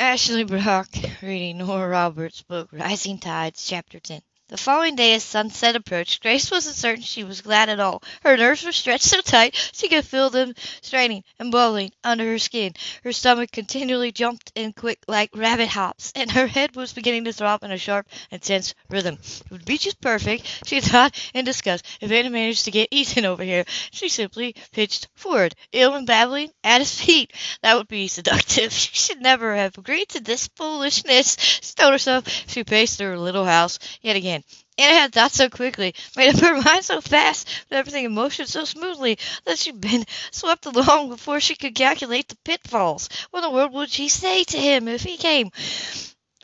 Ashley Brock reading Nora Roberts' book Rising Tides, Chapter 10. The following day as sunset approached, Grace wasn't certain she was glad at all. Her nerves were stretched so tight she could feel them straining and bubbling under her skin. Her stomach continually jumped in quick like rabbit hops, and her head was beginning to throb in a sharp and tense rhythm. It would be just perfect, she thought in disgust, if Anna managed to get Ethan over here. She simply pitched forward, ill and babbling, at his feet. That would be seductive. She should never have agreed to this foolishness, she told herself. She paced her little house yet again. Anna had thought so quickly, made up her mind so fast, with everything in motion so smoothly, that she'd been swept along before she could calculate the pitfalls. What in the world would she say to him if he came?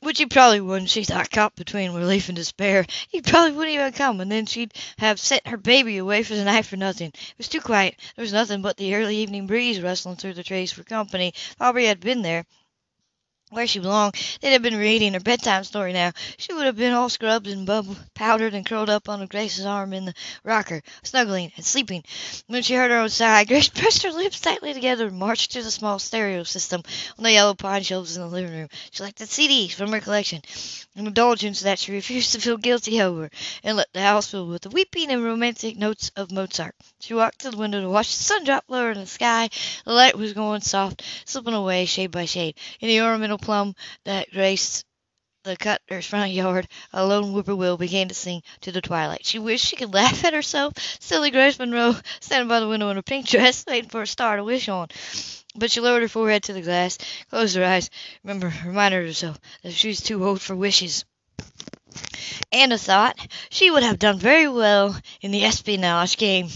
Which he probably wouldn't, she thought, caught between relief and despair. He probably wouldn't even come, and then she'd have sent her baby away for the night for nothing. It was too quiet. There was nothing but the early evening breeze rustling through the trees for company. Aubrey had been there, where she belonged. They'd have been reading her bedtime story now. She would have been all scrubbed and bubble powdered and curled up on Grace's arm in the rocker, snuggling and sleeping. When she heard her own sigh, Grace pressed her lips tightly together and marched to the small stereo system on the yellow pine shelves in the living room. She selected CDs from her collection, an indulgence that she refused to feel guilty over, and let the house fill with the weeping and romantic notes of Mozart. She walked to the window to watch the sun drop lower in the sky. The light was going soft, slipping away shade by shade. In the ornamental plum that graced the cutter's front yard, a lone whippoorwill began to sing to the twilight. She wished she could laugh at herself, silly Grace Monroe, standing by the window in her pink dress, waiting for a star to wish on. But she lowered her forehead to the glass, closed her eyes, remember, reminded herself that she was too old for wishes. Anna thought she would have done very well in the espionage game.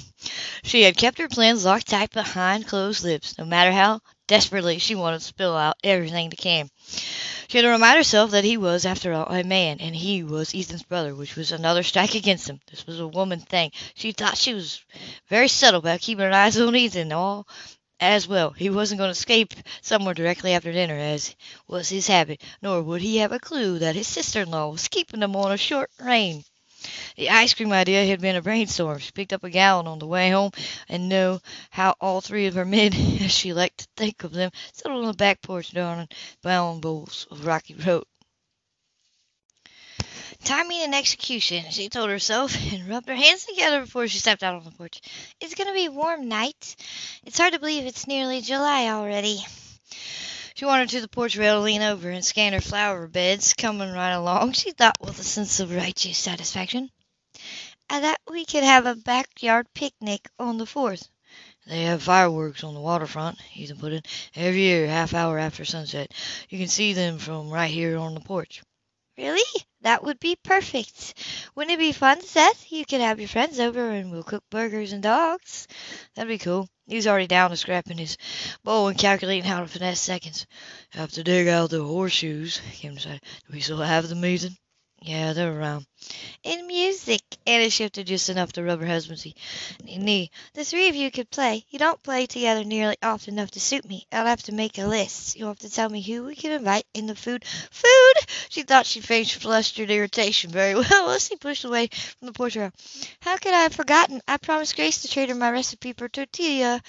She had kept her plans locked tight behind closed lips, no matter how desperately she wanted to spill out everything to Cam. She had to remind herself that he was, after all, a man, and he was Ethan's brother, which was another strike against him. This was a woman thing. She thought she was very subtle about keeping her eyes on Ethan all as well. He wasn't going to escape somewhere directly after dinner, as was his habit, nor would he have a clue that his sister-in-law was keeping him on a short rein. The ice cream idea had been a brainstorm. She picked up a gallon on the way home, and knew how all three of her men, as she liked to think of them, sat on the back porch darning bowls of Rocky Road. Timing and execution, she told herself, and rubbed her hands together before she stepped out on the porch. It's going to be a warm night. It's hard to believe it's nearly July already. She wandered to the porch rail to lean over and scan her flower beds coming right along, she thought with a sense of righteous satisfaction. I thought we could have a backyard picnic on the fourth. They have fireworks on the waterfront, Ethan put in, every year, half hour after sunset. You can see them from right here on the porch. Really? That would be perfect. Wouldn't it be fun, Seth? You could have your friends over and we'll cook burgers and dogs. That'd be cool. He's already down to scrapping his bow and calculating how to finesse seconds. Have to dig out the horseshoes, Cam decided. Do we still have the Ethan? Yeah, they're around. In music. Anna shifted just enough to rub her husband's knee. The three of you could play. You don't play together nearly often enough to suit me. I'll have to make a list. You'll have to tell me who we can invite in the food. Food! She thought she faced flustered irritation very well as he pushed away from the porch rail. How could I have forgotten? I promised Grace to trade her my recipe for tortilla,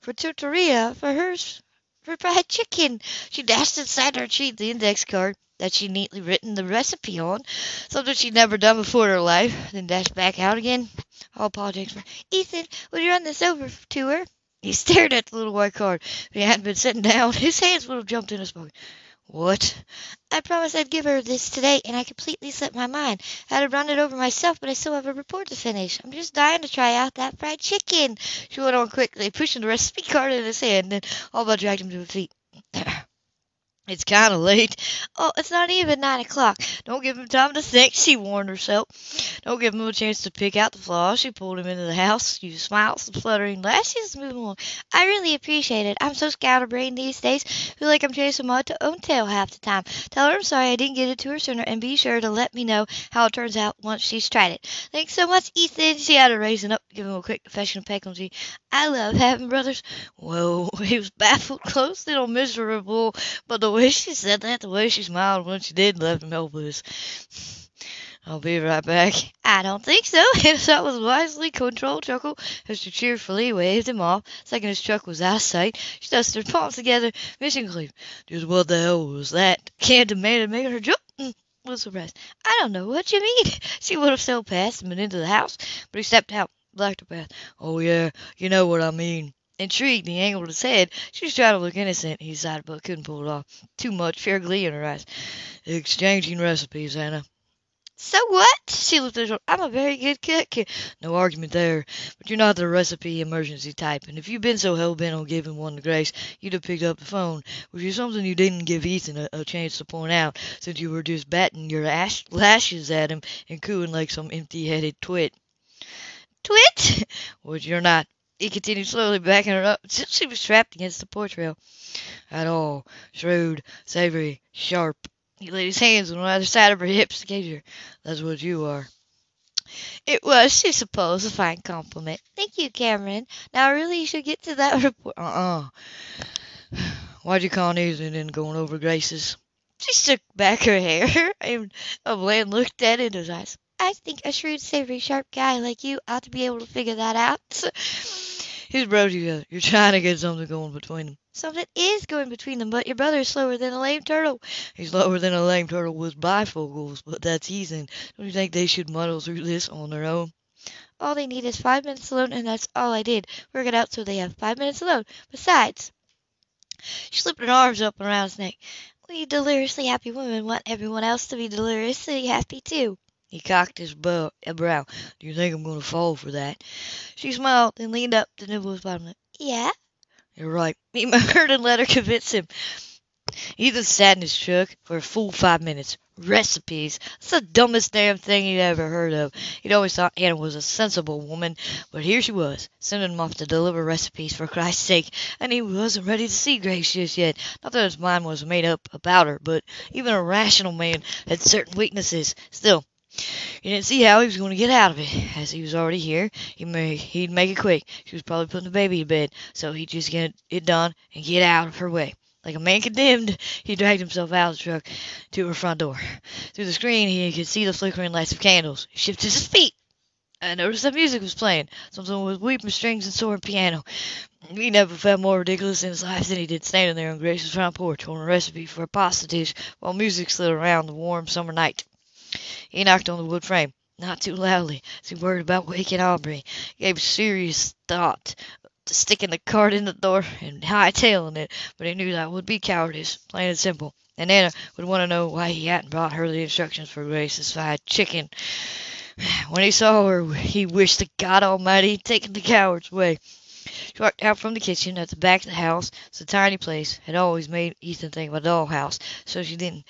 for tortilla, for hers, for fried chicken. She dashed inside her sheet the index card that she'd neatly written the recipe on, something she'd never done before in her life, then dashed back out again. All apologized for. Ethan, would you run this over to her? He stared at the little white card. If he hadn't been sitting down, his hands would have jumped in his pocket. What? I promised I'd give her this today, and I completely slipped my mind. I had to run it over myself, but I still have a report to finish. I'm just dying to try out that fried chicken. She went on quickly, pushing the recipe card in his hand, then all but dragged him to his feet. It's kind of late. Oh, it's not even nine o'clock. Don't give him time to think, she warned herself. Don't give him a chance to pick out the flaws. She pulled him into the house, used smiles and fluttering lashes, moving along. I really appreciate it. I'm so scatterbrained these days. Feel like I'm chasing my own tail half the time. Tell her I'm sorry I didn't get it to her sooner, and be sure to let me know how it turns out once she's tried it. Thanks so much, Ethan. She had her raising up, giving him a quick affectionate peck on the cheek. I love having brothers. Whoa, he was baffled, close, little miserable, but the way she said that, the way she smiled when she did, left him helpless. I'll be right back. I don't think so. His that was wisely controlled chuckle as she cheerfully waved him off. Second his truck was out of sight, she dusted her palms together, mission. Just what the hell was that? Cam demanded making her jump. Mm, was surprised. I don't know what you mean. She would have sailed past him and into the house, but he stepped out, blocked her path. Oh yeah, you know what I mean. Intrigued, he angled his head. She trying to look innocent, he decided, but couldn't pull it off. Too much fair glee in her eyes. Exchanging recipes, Anna. So what? She looked at her. I'm a very good cook. No argument there. But you're not the recipe emergency type. And if you'd been so hell bent on giving one to Grace, you'd have picked up the phone, which is something you didn't give Ethan a, a chance to point out, since you were just batting your ash, lashes at him and cooing like some empty-headed twit. Twit? Which you're not. He continued slowly backing her up until she was trapped against the porch rail. At all. Shrewd, savory, sharp. He laid his hands on either side of her hips to gauge her. That's what you are. It was, she supposed, a fine compliment. Thank you, Cameron. Now, really, you should get to that report. Uh-uh. Why'd you call Nathan in going over Grace's? She shook back her hair, and a man looked at in his eyes. I think a shrewd, savory, sharp guy like you ought to be able to figure that out. His brothers together. You're trying to get something going between them. Something is going between them, but your brother is slower than a lame turtle. He's slower than a lame turtle with bifocals, but that's easy. Don't you think they should muddle through this on their own? All they need is five minutes alone, and that's all I did. Work it out so they have five minutes alone. Besides, she slipped her arms up around his neck. We deliriously happy women want everyone else to be deliriously happy too. He cocked his uh, brow. Do you think I'm going to fall for that? She smiled and leaned up to nibble his bottom lip. Yeah? You're right. He murmured and let her convince him. Ethan sat in his truck for a full five minutes. Recipes. That's the dumbest damn thing he'd ever heard of. He'd always thought Anna was a sensible woman, but here she was, sending him off to deliver recipes for Christ's sake, and he wasn't ready to see Grace just yet. Not that his mind was made up about her, but even a rational man had certain weaknesses. Still, he didn't see how he was going to get out of it. As he was already here, he may, he'd make it quick. She was probably putting the baby to bed, so he'd just get it done and get out of her way. Like a man condemned, he dragged himself out of the truck to her front door. Through the screen, he could see the flickering lights of candles. He shifted his feet. I noticed that music was playing, something with weeping strings and soaring piano. He never felt more ridiculous in his life than he did standing there on Grace's front porch holding a recipe for a pasta dish while music slid around the warm summer night. He knocked on the wood frame, not too loudly, as he worried about waking Aubrey. Gave serious thought to sticking the card in the door and hightailing it, but he knew that would be cowardice, plain and simple. And Anna would want to know why he hadn't brought her the instructions for Grace's fried chicken. When he saw her, he wished to God Almighty he'd taken the coward's way. She walked out from the kitchen at the back of the house. It's a tiny place. Had always made Ethan think of a dollhouse, so she didn't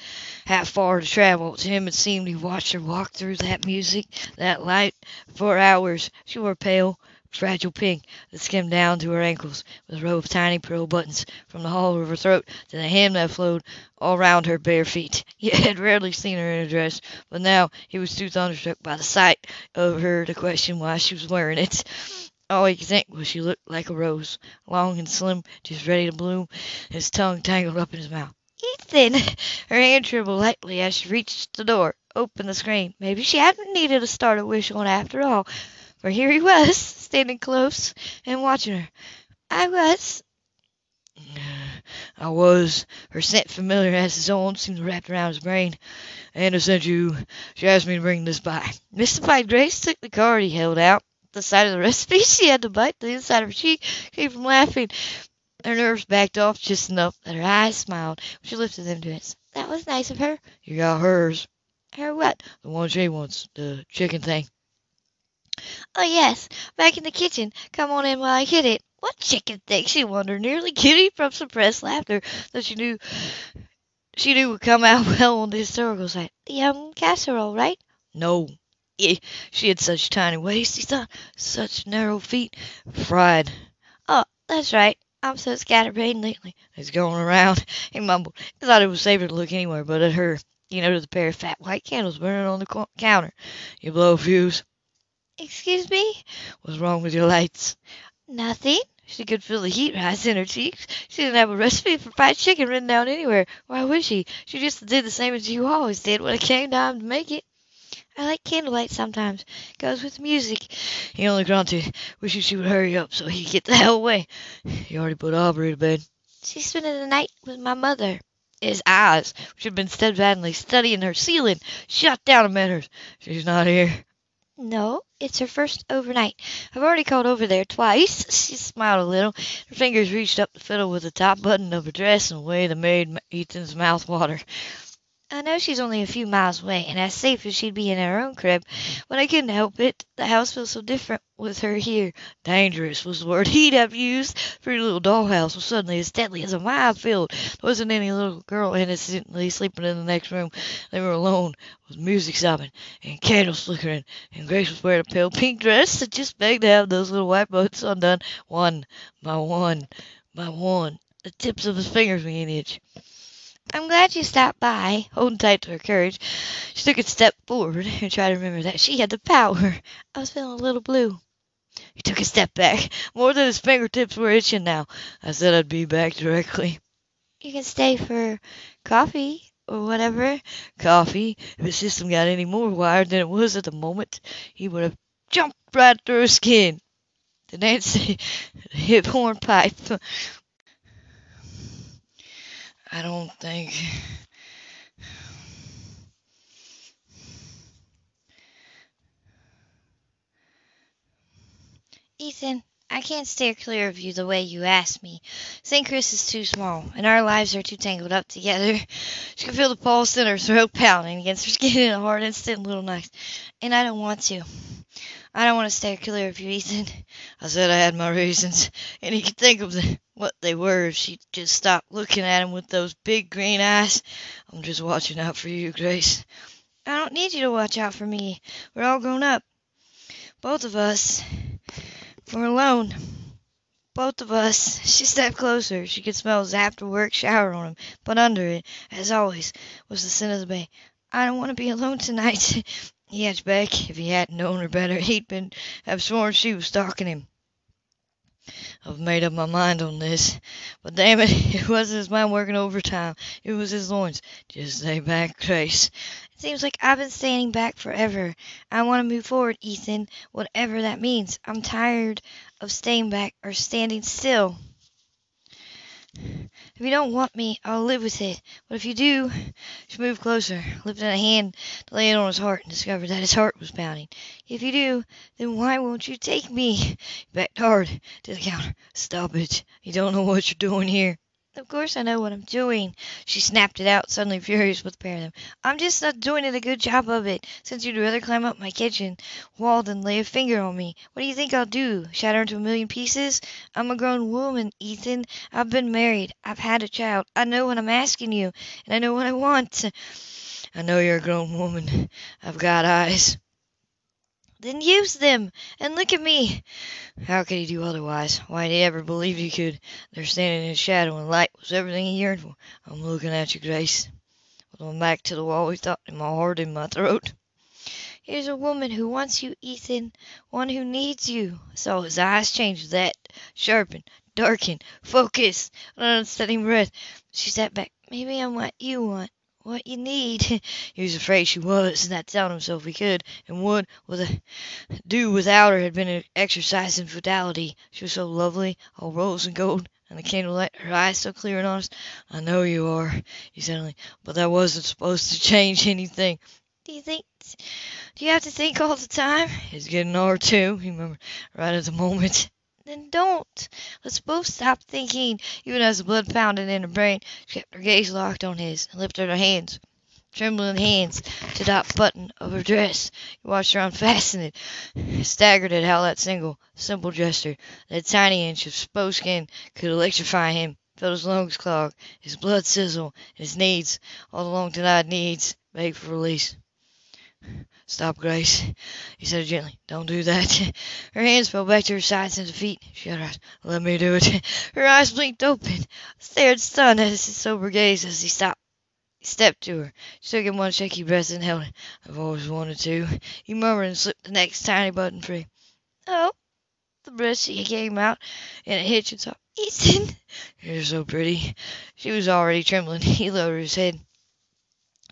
have far to travel. To him it seemed he watched her walk through that music, that light, for hours. She wore pale, fragile pink that skimmed down to her ankles, with a row of tiny pearl buttons from the hollow of her throat to the hem that flowed all round her bare feet. He had rarely seen her in a dress, but now he was too thunderstruck by the sight of her to question why she was wearing it. All he think was she looked like a rose, long and slim, just ready to bloom, his tongue tangled up in his mouth. Ethan! Her hand trembled lightly as she reached the door, opened the screen. Maybe she hadn't needed to start a wish on after all, for here he was, standing close and watching her. I was. I was. Her scent, familiar as his own, seemed wrapped around his brain. Anna sent you. She asked me to bring this by. Mystified Grace took the card he held out the sight of the recipe she had to bite the inside of her cheek came from laughing. Her nerves backed off just enough that her eyes smiled she lifted them to his. That was nice of her. You got hers. Her what? The one she wants, the chicken thing. Oh, yes, back in the kitchen. Come on in while I get it. What chicken thing? She wondered, nearly giddy from suppressed laughter that she knew she knew would come out well on the historical side. The um casserole, right? No, she had such tiny waist, he thought, such narrow feet. Fried. Oh, that's right. I'm so scatterbrained lately. It's going around, he mumbled. He thought it was safer to look anywhere but at her. He noticed a pair of fat white candles burning on the counter. You blow a fuse? Excuse me? What's wrong with your lights? Nothing. She could feel the heat rise in her cheeks. She didn't have a recipe for fried chicken written down anywhere. Why would she? She just did the same as you always did when it came time to make it. I like candlelight sometimes. Goes with music. He only grunted, wishing she would hurry up so he could get the hell away. He already put Aubrey to bed. She's spending the night with my mother. His eyes, which had been steadfastly studying her ceiling, shot down and met hers. She's not here. No, it's her first overnight. I've already called over there twice. She smiled a little. Her fingers reached up to fiddle with the top button of her dress in a way that made Ethan's mouth water. I know she's only a few miles away, and as safe as she'd be in her own crib, but I couldn't help it. The house feels so different with her here. Dangerous was the word he'd have used. Pretty little dollhouse was suddenly as deadly as a minefield. There wasn't any little girl innocently sleeping in the next room. They were alone, with music sobbing, and candles flickering, and Grace was wearing a pale pink dress that just begged to have those little white bows undone, one by one by one. The tips of his fingers being an itch. I'm glad you stopped by. Holding tight to her courage, she took a step forward and tried to remember that she had the power. I was feeling a little blue. He took a step back, more than his fingertips were itching now. I said I'd be back directly. You can stay for coffee or whatever. Coffee? If his system got any more wired than it was at the moment, he would have jumped right through her skin. The Nancy hip horn pipe I don't think. Ethan, I can't steer clear of you the way you asked me. St. Chris is too small, and our lives are too tangled up together. She can feel the pulse in her throat pounding against her skin in a hard, instant little knife. And I don't want to. I don't want to steer clear of you, Ethan. I said I had my reasons, and he could think of the what they were if she'd just stopped looking at him with those big green eyes. I'm just watching out for you, Grace. I don't need you to watch out for me. We're all grown up. Both of us. We're alone. Both of us. She stepped closer. She could smell his after work shower on him, but under it, as always, was the scent of the bay. I don't want to be alone tonight. he edged back. If he hadn't known her better, he'd been have sworn she was stalking him. I've made up my mind on this. But damn it, it wasn't his mind working overtime. It was his loins. Just stay back, Grace. It seems like I've been standing back forever. I want to move forward, Ethan, whatever that means. I'm tired of staying back or standing still. If you don't want me, I'll live with it. But if you do, she moved closer, lifting a hand to lay it on his heart, and discovered that his heart was pounding. If you do, then why won't you take me? He backed hard to the counter. Stop it. You don't know what you're doing here. Of course I know what I'm doing. She snapped it out, suddenly furious with the pair of them. I'm just not doing a good job of it, since you'd rather climb up my kitchen wall than lay a finger on me. What do you think I'll do? Shatter into a million pieces? I'm a grown woman, Ethan. I've been married. I've had a child. I know what I'm asking you, and I know what I want. I know you're a grown woman. I've got eyes. Then use them, and look at me. How could he do otherwise? Why did he ever believe he could? There standing in shadow and light was everything he yearned for. I'm looking at you, Grace. With my back to the wall, he thought, in my heart in my throat. Here's a woman who wants you, Ethan. One who needs you. I saw his eyes change that. Sharpen, darken, focus, an unsteady breath. She sat back. Maybe I'm what you want what you need. he was afraid she was, and that telling himself he could and would with a, do without her had been an exercise in fatality. She was so lovely, all rose and gold, and the candlelight, her eyes so clear and honest. I know you are, he said only, but that wasn't supposed to change anything. Do you think? Do you have to think all the time? It's getting hard too. He remembered right at the moment. Then don't. Let's both stop thinking. Even as the blood pounded in her brain, she kept her gaze locked on his and lifted her hands, trembling hands, to the top button of her dress. He watched her unfasten it, staggered at how that single, simple gesture, that tiny inch of spose skin, could electrify him. Felt his lungs clog, his blood sizzle, and his needs, all the long denied needs, beg for release. Stop, Grace, he said gently. Don't do that. Her hands fell back to her sides and defeat. She her eyes. Let me do it. Her eyes blinked open, stared stunned at his sober gaze as he stopped. He stepped to her. She took in one shaky breath and held it. I've always wanted to. He murmured and slipped the next tiny button free. Oh, the breath she came out in a hitch and sobbed. Ethan, you're so pretty. She was already trembling. He lowered his head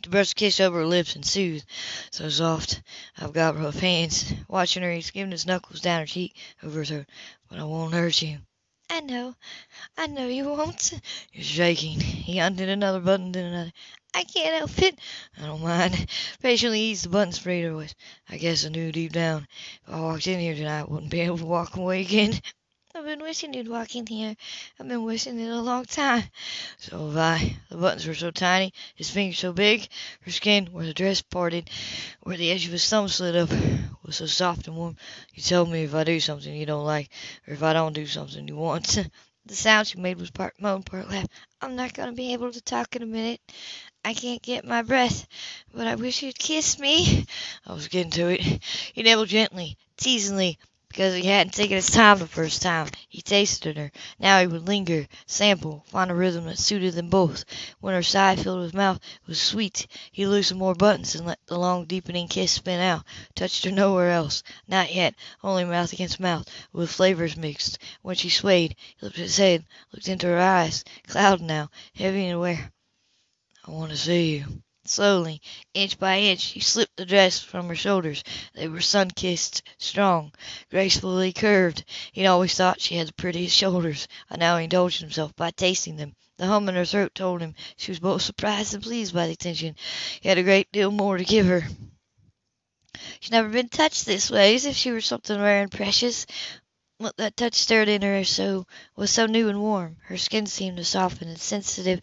to brush a kiss over her lips and soothe. So soft. I've got rough hands. Watching her, he's giving his knuckles down her cheek, over her throat. But I won't hurt you. I know. I know you won't. You're shaking. He undid another button, then another. I can't help it. I don't mind. Patiently eased the buttons free her voice. I guess I knew deep down if I walked in here tonight I wouldn't be able to walk away again. I've been wishing you'd walk in here. I've been wishing it a long time. So have I. The buttons were so tiny, his fingers so big, her skin, where the dress parted, where the edge of his thumb slid up, was so soft and warm. You tell me if I do something you don't like, or if I don't do something you want. The sound she made was part moan, part laugh. I'm not going to be able to talk in a minute. I can't get my breath, but I wish you'd kiss me. I was getting to it. He nibbled gently, teasingly, because he hadn't taken his time the first time. He tasted her. Now he would linger, sample, find a rhythm that suited them both. When her sigh filled his mouth it was sweet, he loosened more buttons and let the long deepening kiss spin out. Touched her nowhere else. Not yet. Only mouth against mouth, with flavors mixed. When she swayed, he lifted his head, looked into her eyes, clouded now, heavy and aware. I want to see you. Slowly, inch by inch, he slipped the dress from her shoulders. They were sun kissed, strong, gracefully curved. He'd always thought she had the prettiest shoulders, and now he indulged himself by tasting them. The hum in her throat told him she was both surprised and pleased by the attention. He had a great deal more to give her. She'd never been touched this way, as if she were something rare and precious. What that touch stirred in her so was so new and warm. Her skin seemed to soften and sensitive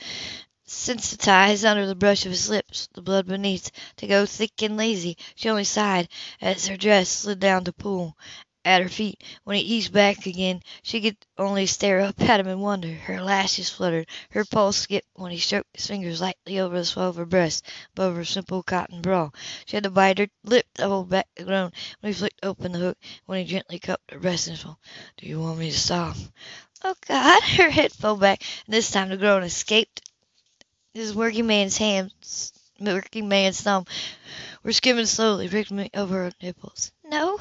sensitized under the brush of his lips, the blood beneath to go thick and lazy. She only sighed as her dress slid down to pool at her feet. When he eased back again, she could only stare up at him in wonder. Her lashes fluttered, her pulse skipped when he stroked his fingers lightly over the swell of her breast, above her simple cotton bra. She had to bite her lip to hold back a groan when he flicked open the hook, when he gently cupped her breast in his. Do you want me to stop? Oh, God! Her head fell back, and this time the groan escaped his working man's hands, working man's thumb, were skimming slowly, wriggling over her nipples. No.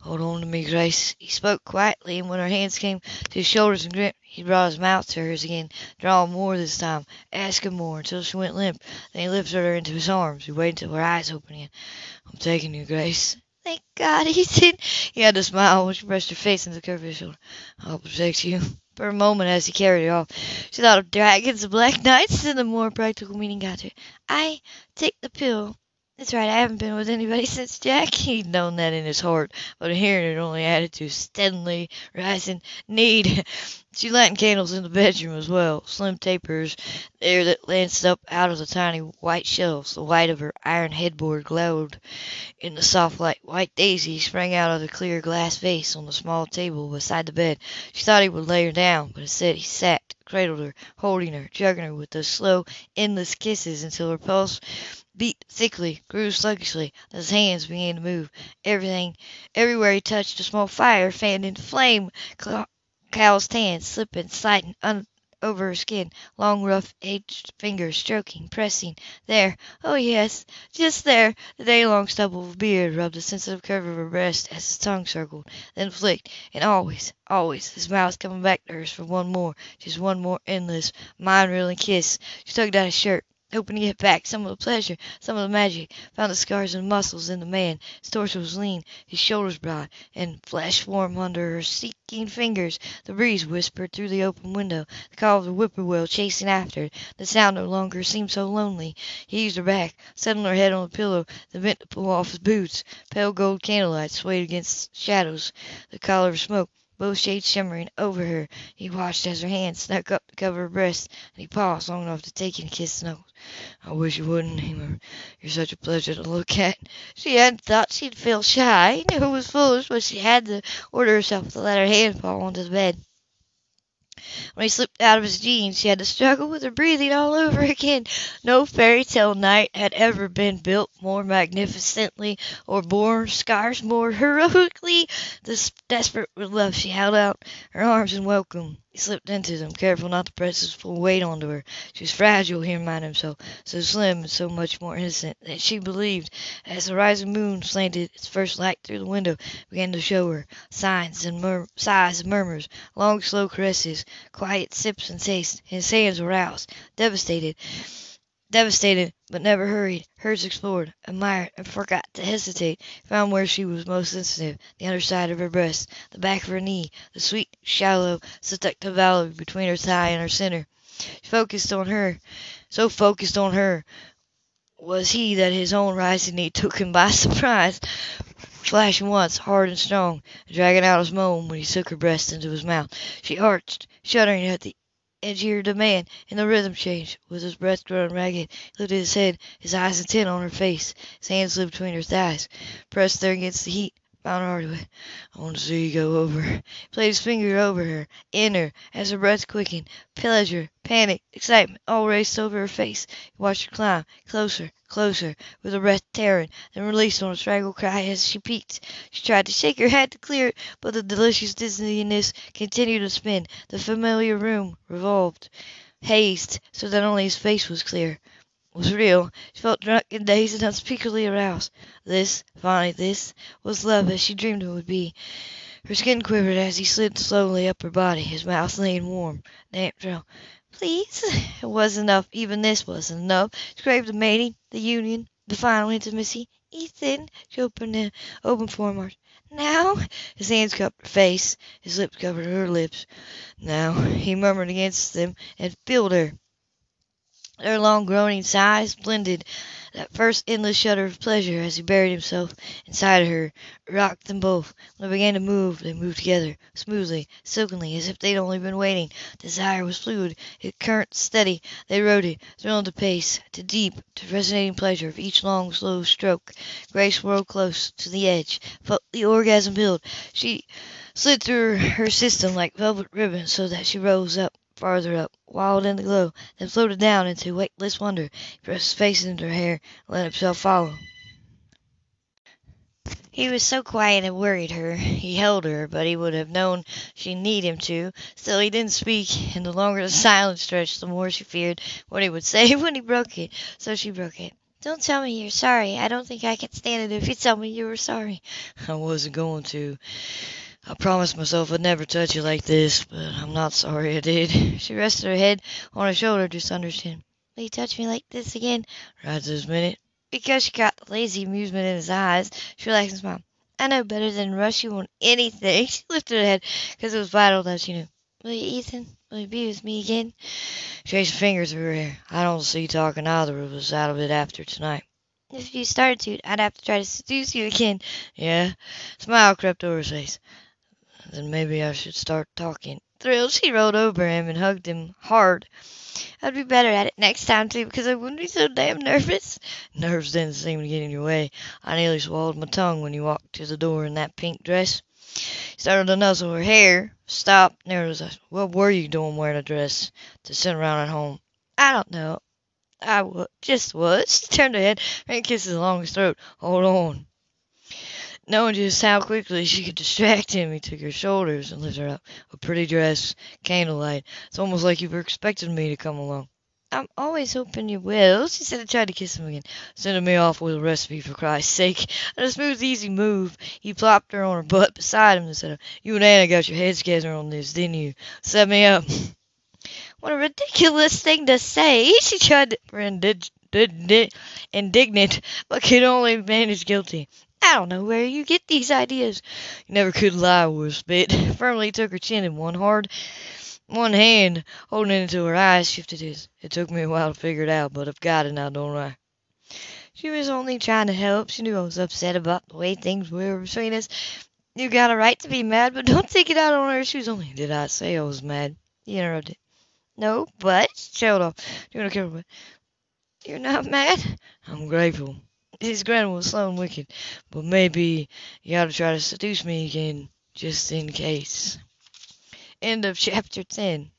Hold on to me, Grace. He spoke quietly, and when her hands came to his shoulders and gripped, he brought his mouth to hers again, drawing more this time, asking more, until she went limp. Then he lifted her into his arms. He waited until her eyes opened again. I'm taking you, Grace. Thank God, he said. He had to smile when she pressed her face into the curve of his shoulder. I'll protect you. For a moment, as he carried her off, she thought of dragons and black knights, and the more practical meaning got to her. I take the pill. That's right, I haven't been with anybody since Jack. He'd known that in his heart, but hearing it only added to steadily rising need. She lighted candles in the bedroom as well, slim tapers there that lanced up out of the tiny white shelves. The white of her iron headboard glowed in the soft light. White Daisy sprang out of the clear glass vase on the small table beside the bed. She thought he would lay her down, but instead he sat, cradled her, holding her, drugging her with those slow, endless kisses until her pulse beat thickly, grew sluggishly. His hands began to move. Everything, everywhere he touched, a small fire fanned into flame. Calloused hands slipping, sliding un- over her skin, long, rough, aged fingers stroking, pressing. There, oh yes, just there. The day-long stubble of beard rubbed the sensitive curve of her breast as his tongue circled, then flicked, and always, always, his mouth coming back to hers for one more, just one more endless, mind-reeling kiss. She tugged at his shirt hoping to get back some of the pleasure, some of the magic. Found the scars and muscles in the man. His torso was lean, his shoulders broad, and flesh warm under her seeking fingers. The breeze whispered through the open window, the call of the whippoorwill chasing after it. The sound no longer seemed so lonely. He eased her back, settling her head on the pillow, then bent to pull off his boots. Pale gold candlelight swayed against shadows. The collar of smoke both shades shimmering over her. He watched as her hand snuck up to cover her breast, and he paused long enough to take in a kiss knuckles. I wish you wouldn't, he murmured. You're such a pleasure to look at. She hadn't thought she'd feel shy. Knew it was foolish, but she had to order herself to let her hand fall onto the bed. When he slipped out of his jeans, she had to struggle with her breathing all over again. No fairy tale knight had ever been built more magnificently or bore scars more heroically. This desperate with love, she held out her arms in welcome. He slipped into them, careful not to press his full weight onto her. She was fragile, he reminded himself, so slim and so much more innocent that she believed, as the rising moon slanted its first light through the window, began to show her signs and mur- sighs and murmurs, long slow caresses, quiet sips and tastes. His hands were roused, devastated Devastated, but never hurried, Hers explored, admired, and forgot to hesitate, found where she was most sensitive, the under side of her breast, the back of her knee, the sweet, shallow, seductive valley between her thigh and her centre. She focused on her, so focused on her was he that his own rising knee took him by surprise, flashing once, hard and strong, dragging out his moan when he took her breast into his mouth. She arched, shuddering at the edgier demand, and the rhythm changed. With his breath growing ragged, he lifted his head, his eyes intent on her face. His hands slid between her thighs, pressed there against the heat. I want to see you go over. He played his finger over her, in her, as her breath quickened. Pleasure, panic, excitement all raced over her face. He watched her climb, closer, closer, with her breath tearing, then released on a strangled cry as she peaked. She tried to shake her head to clear it, but the delicious dizziness continued to spin. The familiar room revolved, hazed, so that only his face was clear was real. She felt drunk and dazed and unspeakably aroused. This, finally this, was love as she dreamed it would be. Her skin quivered as he slid slowly up her body, his mouth laying warm, damp trail. Please? It wasn't enough. Even this wasn't enough. She craved the mating, the union, the final intimacy. Ethan, she opened, the, opened for him. Now? His hands cupped her face, his lips covered her lips. Now, he murmured against them and filled her. Their long groaning sighs blended that first endless shudder of pleasure as he buried himself inside of her, rocked them both. When they began to move, they moved together, smoothly, silkenly, as if they'd only been waiting. Desire was fluid, its current steady. They rode it, thrilled to pace, to deep, to resonating pleasure of each long, slow stroke. Grace whirled close to the edge, felt the orgasm build. She slid through her system like velvet ribbon so that she rose up farther up, wild in the glow, then floated down into weightless wonder. He pressed his face into her hair and let himself follow. He was so quiet it worried her. He held her, but he would have known she'd need him to. Still, he didn't speak, and the longer the silence stretched, the more she feared what he would say when he broke it. So she broke it. Don't tell me you're sorry. I don't think I can stand it if you tell me you were sorry. I wasn't going to. I promised myself I'd never touch you like this, but I'm not sorry I did. She rested her head on her shoulder just under his chin. Will you touch me like this again? Right this minute. Because she caught the lazy amusement in his eyes, she relaxed and smiled. I know better than rush you on anything. She lifted her head because it was vital that she knew. Will you, Ethan? Will you be with me again? She traced her fingers through her hair. I don't see talking either of us out of it after tonight. If you started to, I'd have to try to seduce you again. Yeah. Smile crept over his face. Then maybe I should start talking. Thrilled, she rolled over him and hugged him hard. I'd be better at it next time, too, because I wouldn't be so damn nervous. Nerves didn't seem to get in your way. I nearly swallowed my tongue when you walked to the door in that pink dress. He started to nuzzle her hair, stopped, narrowed his eyes. What were you doing wearing a dress to sit around at home? I don't know. I w- just was. She turned her head and kissed his along his throat. Hold on. Knowing just how quickly she could distract him, he took her shoulders and lifted her up. A pretty dress, candlelight. It's almost like you were expecting me to come along. I'm always hoping you will, she said and tried to kiss him again. Sending me off with a recipe for Christ's sake. And a smooth, easy move. He plopped her on her butt beside him and said, You and Anna got your heads together on this, didn't you? Set me up. What a ridiculous thing to say. She tried to be indignant, but could only manage guilty. I don't know where you get these ideas. You never could lie with spit. Firmly took her chin in one hard, one hand holding it until her eyes shifted his. It took me a while to figure it out, but I've got it now, don't I? She was only trying to help. She knew I was upset about the way things were between us. You got a right to be mad, but don't take it out on her. She was only. Did I say I was mad? He interrupted. No, but she trailed off. You don't care what. You're not mad? I'm grateful. His grin was slow and wicked, but maybe you ought to try to seduce me again, just in case. End of chapter 10.